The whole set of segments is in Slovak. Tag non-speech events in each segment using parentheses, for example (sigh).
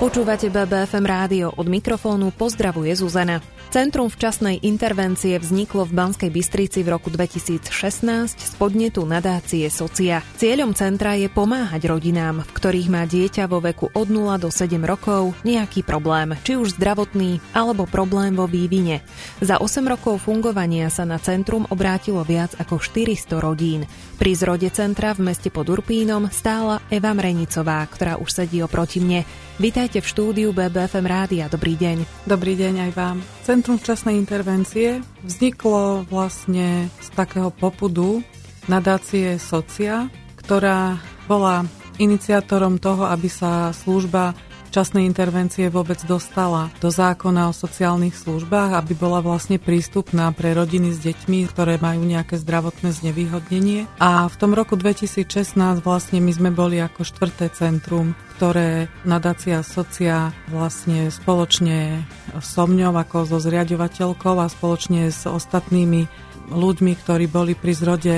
Počúvate BBFM rádio. Od mikrofónu pozdravuje Zuzana. Centrum včasnej intervencie vzniklo v Banskej Bystrici v roku 2016 z podnetu nadácie Socia. Cieľom centra je pomáhať rodinám, v ktorých má dieťa vo veku od 0 do 7 rokov nejaký problém, či už zdravotný, alebo problém vo vývine. Za 8 rokov fungovania sa na centrum obrátilo viac ako 400 rodín. Pri zrode centra v meste pod Urpínom stála Eva Mrenicová, ktorá už sedí oproti mne. Vítajte v štúdiu BBFM Rádia. Dobrý deň. Dobrý deň aj vám. Centrum včasnej intervencie vzniklo vlastne z takého popudu nadácie Socia, ktorá bola iniciátorom toho, aby sa služba včasnej intervencie vôbec dostala do zákona o sociálnych službách, aby bola vlastne prístupná pre rodiny s deťmi, ktoré majú nejaké zdravotné znevýhodnenie. A v tom roku 2016 vlastne my sme boli ako štvrté centrum, ktoré nadácia Socia vlastne spoločne so mňou ako so zriadovateľkou a spoločne s ostatnými ľuďmi, ktorí boli pri zrode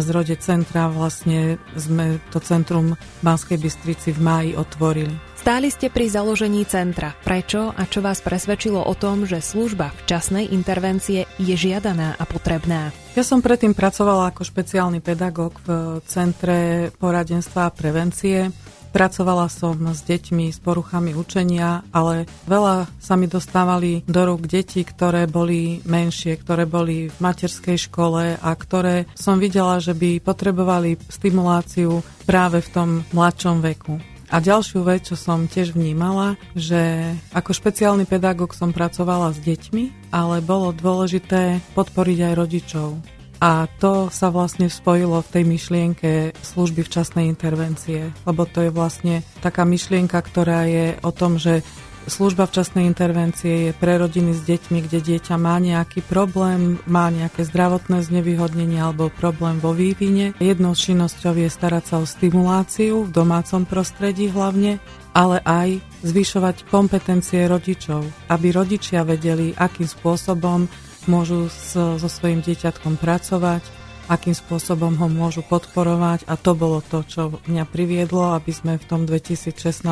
zrode centra vlastne sme to centrum Banskej Bystrici v máji otvorili. Stáli ste pri založení centra. Prečo a čo vás presvedčilo o tom, že služba včasnej intervencie je žiadaná a potrebná? Ja som predtým pracovala ako špeciálny pedagóg v Centre poradenstva a prevencie. Pracovala som s deťmi s poruchami učenia, ale veľa sa mi dostávali do rúk deti, ktoré boli menšie, ktoré boli v materskej škole a ktoré som videla, že by potrebovali stimuláciu práve v tom mladšom veku. A ďalšiu vec, čo som tiež vnímala, že ako špeciálny pedagóg som pracovala s deťmi, ale bolo dôležité podporiť aj rodičov. A to sa vlastne spojilo v tej myšlienke služby včasnej intervencie, lebo to je vlastne taká myšlienka, ktorá je o tom, že služba včasnej intervencie je pre rodiny s deťmi, kde dieťa má nejaký problém, má nejaké zdravotné znevýhodnenie alebo problém vo vývine. Jednou činnosťou je starať sa o stimuláciu v domácom prostredí hlavne, ale aj zvyšovať kompetencie rodičov, aby rodičia vedeli, akým spôsobom môžu so, so svojím dieťatkom pracovať, akým spôsobom ho môžu podporovať a to bolo to, čo mňa priviedlo, aby sme v tom 2016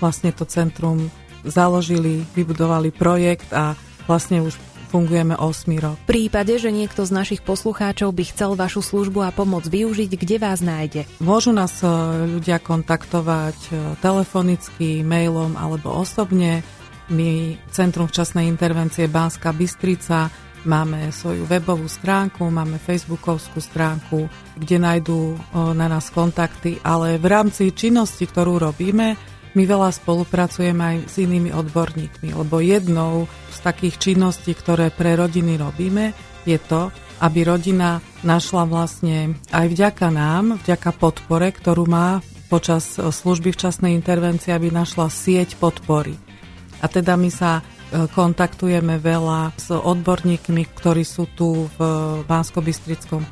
vlastne to centrum založili, vybudovali projekt a vlastne už fungujeme 8 rok. V prípade, že niekto z našich poslucháčov by chcel vašu službu a pomoc využiť, kde vás nájde? Môžu nás e, ľudia kontaktovať e, telefonicky, mailom alebo osobne. My Centrum včasnej intervencie Banská Bystrica máme svoju webovú stránku, máme facebookovskú stránku, kde nájdú na nás kontakty, ale v rámci činnosti, ktorú robíme, my veľa spolupracujeme aj s inými odborníkmi, lebo jednou z takých činností, ktoré pre rodiny robíme, je to, aby rodina našla vlastne aj vďaka nám, vďaka podpore, ktorú má počas služby včasnej intervencie, aby našla sieť podpory. A teda my sa e, kontaktujeme veľa s odborníkmi, ktorí sú tu v bansko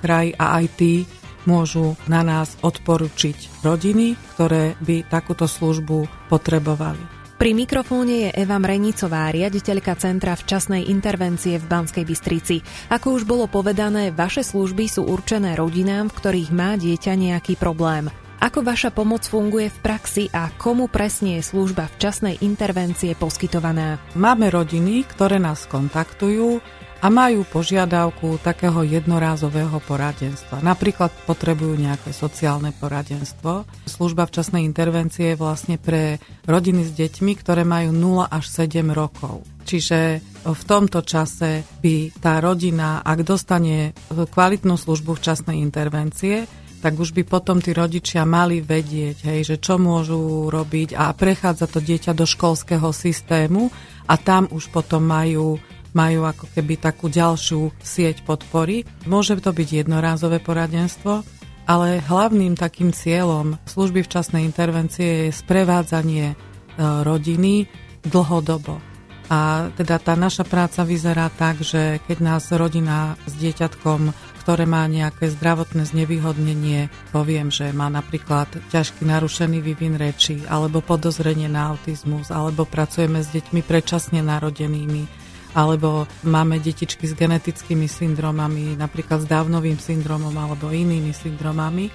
kraji a aj tí môžu na nás odporučiť rodiny, ktoré by takúto službu potrebovali. Pri mikrofóne je Eva Mrenicová, riaditeľka Centra včasnej intervencie v Banskej Bystrici. Ako už bolo povedané, vaše služby sú určené rodinám, v ktorých má dieťa nejaký problém. Ako vaša pomoc funguje v praxi a komu presne je služba včasnej intervencie poskytovaná? Máme rodiny, ktoré nás kontaktujú a majú požiadavku takého jednorázového poradenstva. Napríklad potrebujú nejaké sociálne poradenstvo. Služba včasnej intervencie je vlastne pre rodiny s deťmi, ktoré majú 0 až 7 rokov. Čiže v tomto čase by tá rodina, ak dostane kvalitnú službu včasnej intervencie, tak už by potom tí rodičia mali vedieť, hej, že čo môžu robiť a prechádza to dieťa do školského systému a tam už potom majú majú ako keby takú ďalšiu sieť podpory. Môže to byť jednorázové poradenstvo, ale hlavným takým cieľom služby včasnej intervencie je sprevádzanie e, rodiny dlhodobo. A teda tá naša práca vyzerá tak, že keď nás rodina s dieťatkom, ktoré má nejaké zdravotné znevýhodnenie, poviem, že má napríklad ťažký narušený vývin reči, alebo podozrenie na autizmus, alebo pracujeme s deťmi predčasne narodenými, alebo máme detičky s genetickými syndromami, napríklad s dávnovým syndromom alebo inými syndromami,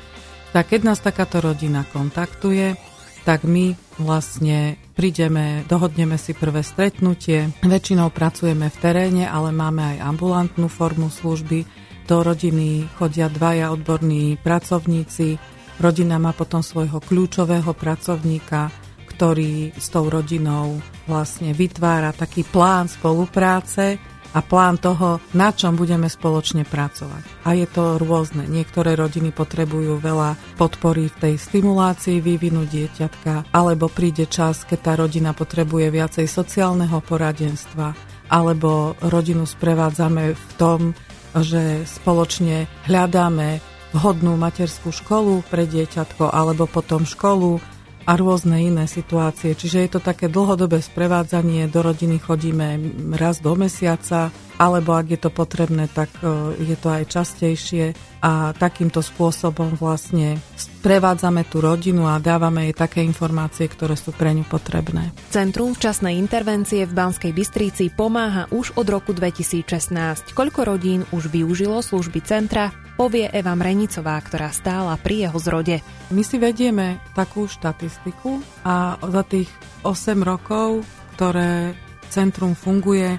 tak keď nás takáto rodina kontaktuje, tak my vlastne prídeme, dohodneme si prvé stretnutie. Väčšinou pracujeme v teréne, ale máme aj ambulantnú formu služby. Do rodiny chodia dvaja odborní pracovníci. Rodina má potom svojho kľúčového pracovníka, ktorý s tou rodinou vlastne vytvára taký plán spolupráce, a plán toho, na čom budeme spoločne pracovať. A je to rôzne. Niektoré rodiny potrebujú veľa podpory v tej stimulácii vývinu dieťatka, alebo príde čas, keď tá rodina potrebuje viacej sociálneho poradenstva, alebo rodinu sprevádzame v tom, že spoločne hľadáme vhodnú materskú školu pre dieťatko alebo potom školu a rôzne iné situácie. Čiže je to také dlhodobé sprevádzanie, do rodiny chodíme raz do mesiaca, alebo ak je to potrebné, tak e, je to aj častejšie a takýmto spôsobom vlastne sprevádzame tú rodinu a dávame jej také informácie, ktoré sú pre ňu potrebné. Centrum včasnej intervencie v Banskej Bystrici pomáha už od roku 2016. Koľko rodín už využilo služby centra, povie Eva Mrenicová, ktorá stála pri jeho zrode. My si vedieme takú štatistiku a za tých 8 rokov, ktoré centrum funguje,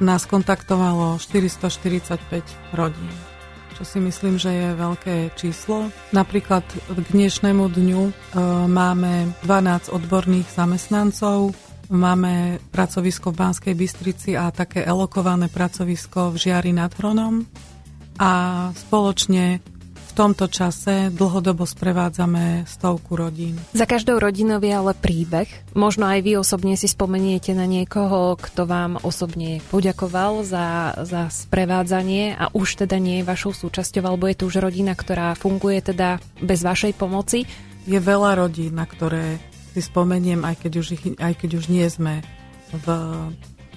nás kontaktovalo 445 rodín čo si myslím, že je veľké číslo. Napríklad k dnešnému dňu e, máme 12 odborných zamestnancov, máme pracovisko v Banskej Bystrici a také elokované pracovisko v Žiari nad Hronom a spoločne v tomto čase dlhodobo sprevádzame stovku rodín. Za každou rodinou je ale príbeh. Možno aj vy osobne si spomeniete na niekoho, kto vám osobne poďakoval za, za sprevádzanie a už teda nie je vašou súčasťou, alebo je to už rodina, ktorá funguje teda bez vašej pomoci. Je veľa rodín, na ktoré si spomeniem, aj keď už, ich, aj keď už nie sme v,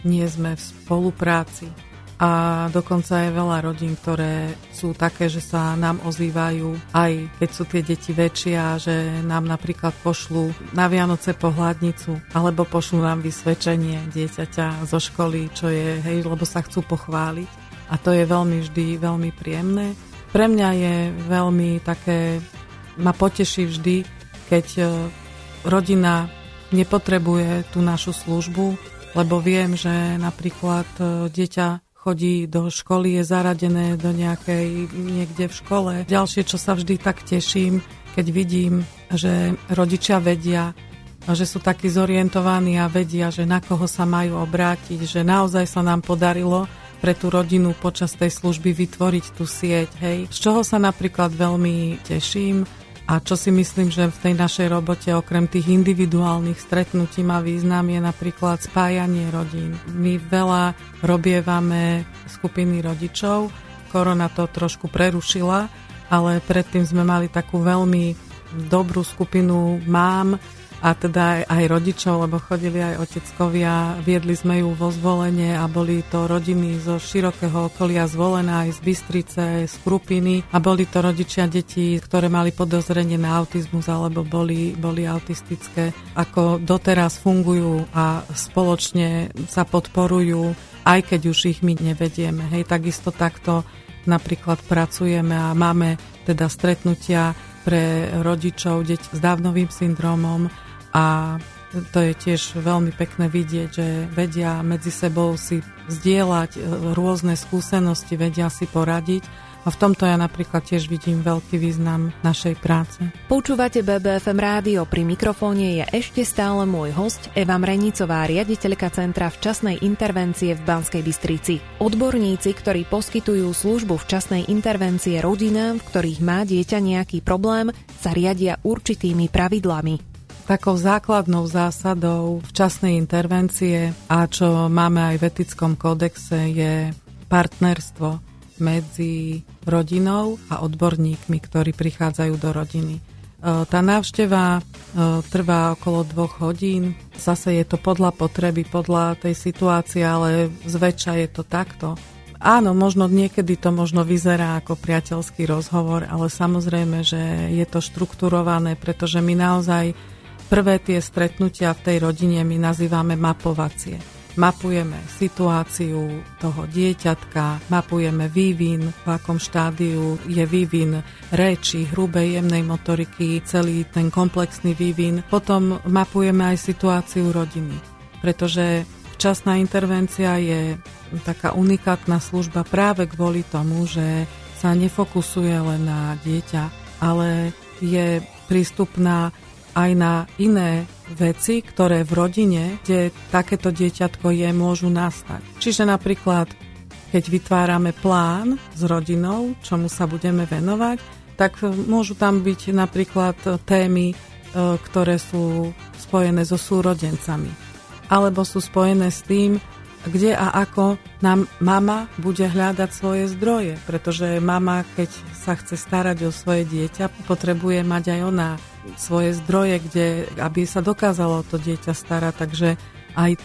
nie sme v spolupráci a dokonca je veľa rodín, ktoré sú také, že sa nám ozývajú, aj keď sú tie deti väčšie a že nám napríklad pošlú na Vianoce pohľadnicu alebo pošlú nám vysvedčenie dieťaťa zo školy, čo je, hej, lebo sa chcú pochváliť. A to je veľmi vždy veľmi príjemné. Pre mňa je veľmi také, ma poteší vždy, keď e, rodina nepotrebuje tú našu službu, lebo viem, že napríklad e, dieťa chodí do školy, je zaradené do nejakej, niekde v škole. Ďalšie, čo sa vždy tak teším, keď vidím, že rodičia vedia, že sú takí zorientovaní a vedia, že na koho sa majú obrátiť, že naozaj sa nám podarilo pre tú rodinu počas tej služby vytvoriť tú sieť. Hej. Z čoho sa napríklad veľmi teším, a čo si myslím, že v tej našej robote okrem tých individuálnych stretnutí má význam je napríklad spájanie rodín. My veľa robievame skupiny rodičov, korona to trošku prerušila, ale predtým sme mali takú veľmi dobrú skupinu mám, a teda aj, aj rodičov, lebo chodili aj oteckovia, viedli sme ju vo zvolenie a boli to rodiny zo širokého okolia zvolená aj z Bystrice, z Krupiny a boli to rodičia detí, ktoré mali podozrenie na autizmus alebo boli, boli autistické, ako doteraz fungujú a spoločne sa podporujú, aj keď už ich my nevedieme. Hej, takisto takto napríklad pracujeme a máme teda stretnutia pre rodičov, deť s dávnovým syndromom, a to je tiež veľmi pekné vidieť, že vedia medzi sebou si zdieľať e, rôzne skúsenosti, vedia si poradiť. A v tomto ja napríklad tiež vidím veľký význam našej práce. Počúvate BBFM rádio, pri mikrofóne je ešte stále môj host Eva Mrenicová, riaditeľka Centra včasnej intervencie v Banskej Bystrici. Odborníci, ktorí poskytujú službu včasnej intervencie rodinám, v ktorých má dieťa nejaký problém, sa riadia určitými pravidlami. Takou základnou zásadou včasnej intervencie a čo máme aj v etickom kódexe je partnerstvo medzi rodinou a odborníkmi, ktorí prichádzajú do rodiny. E, tá návšteva e, trvá okolo dvoch hodín. Zase je to podľa potreby, podľa tej situácie, ale zväčša je to takto. Áno, možno niekedy to možno vyzerá ako priateľský rozhovor, ale samozrejme, že je to štrukturované, pretože my naozaj prvé tie stretnutia v tej rodine my nazývame mapovacie. mapujeme situáciu toho dieťatka, mapujeme vývin, v akom štádiu je vývin reči, hrubej, jemnej motoriky, celý ten komplexný vývin. Potom mapujeme aj situáciu rodiny, pretože včasná intervencia je taká unikátna služba práve kvôli tomu, že sa nefokusuje len na dieťa, ale je prístupná aj na iné veci, ktoré v rodine, kde takéto dieťatko je, môžu nastať. Čiže napríklad, keď vytvárame plán s rodinou, čomu sa budeme venovať, tak môžu tam byť napríklad témy, e, ktoré sú spojené so súrodencami. Alebo sú spojené s tým, kde a ako nám mama bude hľadať svoje zdroje, pretože mama, keď sa chce starať o svoje dieťa, potrebuje mať aj ona svoje zdroje, kde, aby sa dokázalo to dieťa starať, takže aj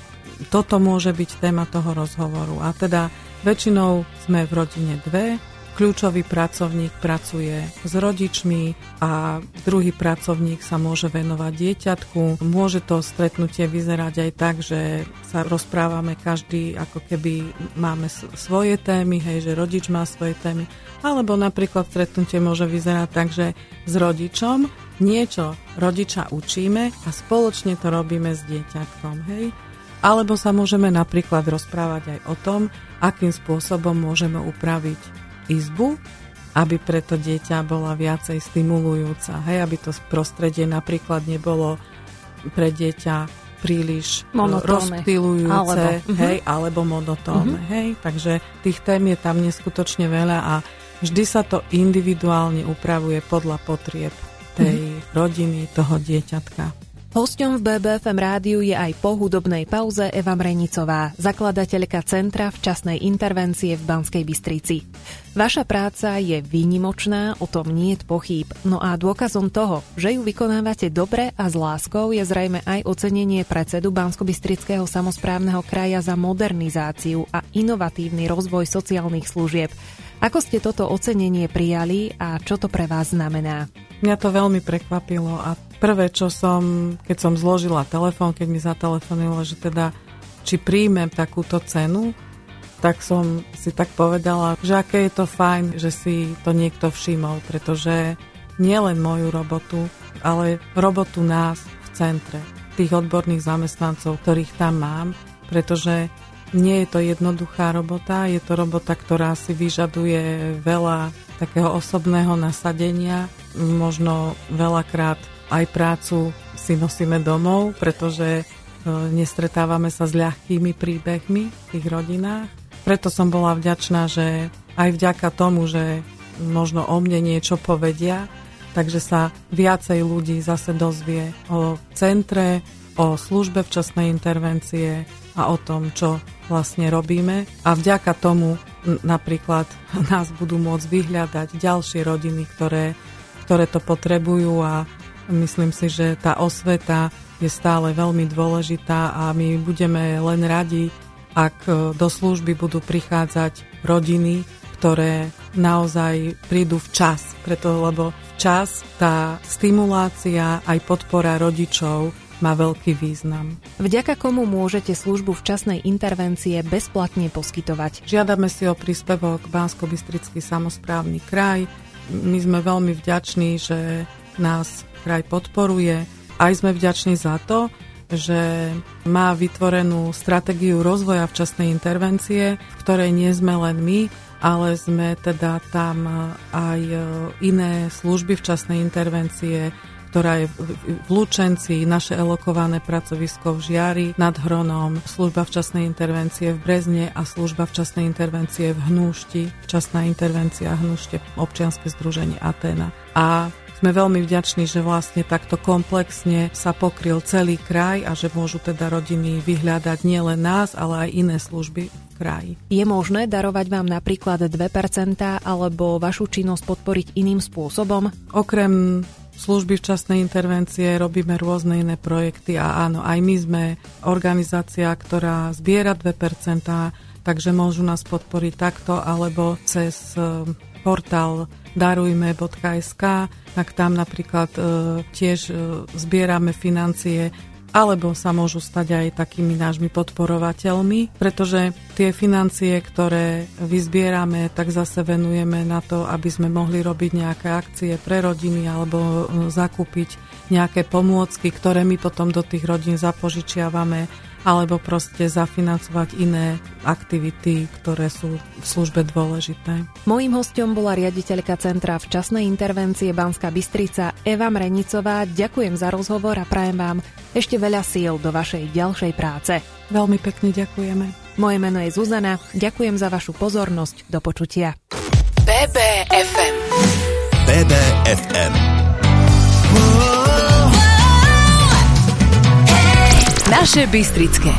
toto môže byť téma toho rozhovoru. A teda väčšinou sme v rodine dve, kľúčový pracovník pracuje s rodičmi a druhý pracovník sa môže venovať dieťatku. Môže to stretnutie vyzerať aj tak, že sa rozprávame každý, ako keby máme svoje témy, hej, že rodič má svoje témy. Alebo napríklad stretnutie môže vyzerať tak, že s rodičom niečo rodiča učíme a spoločne to robíme s dieťatkom, hej. Alebo sa môžeme napríklad rozprávať aj o tom, akým spôsobom môžeme upraviť izbu, aby preto dieťa bola viacej stimulujúca. Hej, aby to prostredie napríklad nebolo pre dieťa príliš e, monotónne. rozptilujúce, alebo, hej, uh-huh. alebo monotónne. Uh-huh. Hej, takže tých tém je tam neskutočne veľa a vždy sa to individuálne upravuje podľa potrieb. Rodiny, toho dieťatka. Hosťom v BBFM rádiu je aj po hudobnej pauze Eva Mrenicová, zakladateľka Centra včasnej intervencie v Banskej Bystrici. Vaša práca je výnimočná, o tom nie je pochýb. No a dôkazom toho, že ju vykonávate dobre a s láskou je zrejme aj ocenenie predsedu Bansko-Bystrického samozprávneho kraja za modernizáciu a inovatívny rozvoj sociálnych služieb. Ako ste toto ocenenie prijali a čo to pre vás znamená? Mňa to veľmi prekvapilo a prvé, čo som, keď som zložila telefón, keď mi zatelefonilo, že teda či príjmem takúto cenu, tak som si tak povedala, že aké je to fajn, že si to niekto všimol, pretože nielen moju robotu, ale robotu nás v centre, tých odborných zamestnancov, ktorých tam mám, pretože nie je to jednoduchá robota, je to robota, ktorá si vyžaduje veľa takého osobného nasadenia, možno veľakrát aj prácu si nosíme domov, pretože e, nestretávame sa s ľahkými príbehmi v tých rodinách. Preto som bola vďačná, že aj vďaka tomu, že možno o mne niečo povedia, takže sa viacej ľudí zase dozvie o centre, o službe včasnej intervencie a o tom, čo vlastne robíme. A vďaka tomu napríklad (laughs) nás budú môcť vyhľadať ďalšie rodiny, ktoré, ktoré to potrebujú a Myslím si, že tá osveta je stále veľmi dôležitá a my budeme len radi, ak e, do služby budú prichádzať rodiny, ktoré naozaj prídu včas, preto lebo včas tá stimulácia aj podpora rodičov má veľký význam. Vďaka komu môžete službu včasnej intervencie bezplatne poskytovať? Žiadame si o príspevok Bansko-Bystrický samozprávny kraj. My sme veľmi vďační, že nás kraj podporuje. Aj sme vďační za to, že má vytvorenú stratégiu rozvoja včasnej intervencie, v ktorej nie sme len my, ale sme teda tam aj iné služby včasnej intervencie, ktorá je v Lučenci, naše elokované pracovisko v Žiari nad Hronom, služba včasnej intervencie v Brezne a služba včasnej intervencie v Hnúšti, včasná intervencia Hnúšte, občianske združenie Atena. A sme veľmi vďační, že vlastne takto komplexne sa pokryl celý kraj a že môžu teda rodiny vyhľadať nielen nás, ale aj iné služby v kraji. Je možné darovať vám napríklad 2% alebo vašu činnosť podporiť iným spôsobom? Okrem služby včasnej intervencie robíme rôzne iné projekty a áno, aj my sme organizácia, ktorá zbiera 2%, takže môžu nás podporiť takto alebo cez eh, portál darujme.sk, tak tam napríklad e, tiež e, zbierame financie alebo sa môžu stať aj takými nášmi podporovateľmi, pretože tie financie, ktoré vyzbierame, tak zase venujeme na to, aby sme mohli robiť nejaké akcie pre rodiny alebo e, zakúpiť nejaké pomôcky, ktoré my potom do tých rodín zapožičiavame alebo proste zafinancovať iné aktivity, ktoré sú v službe dôležité. Mojím hostom bola riaditeľka Centra včasnej intervencie Banská Bystrica Eva Mrenicová. Ďakujem za rozhovor a prajem vám ešte veľa síl do vašej ďalšej práce. Veľmi pekne ďakujeme. Moje meno je Zuzana. Ďakujem za vašu pozornosť. Do počutia. BBFM BBFM Naše Bystrické.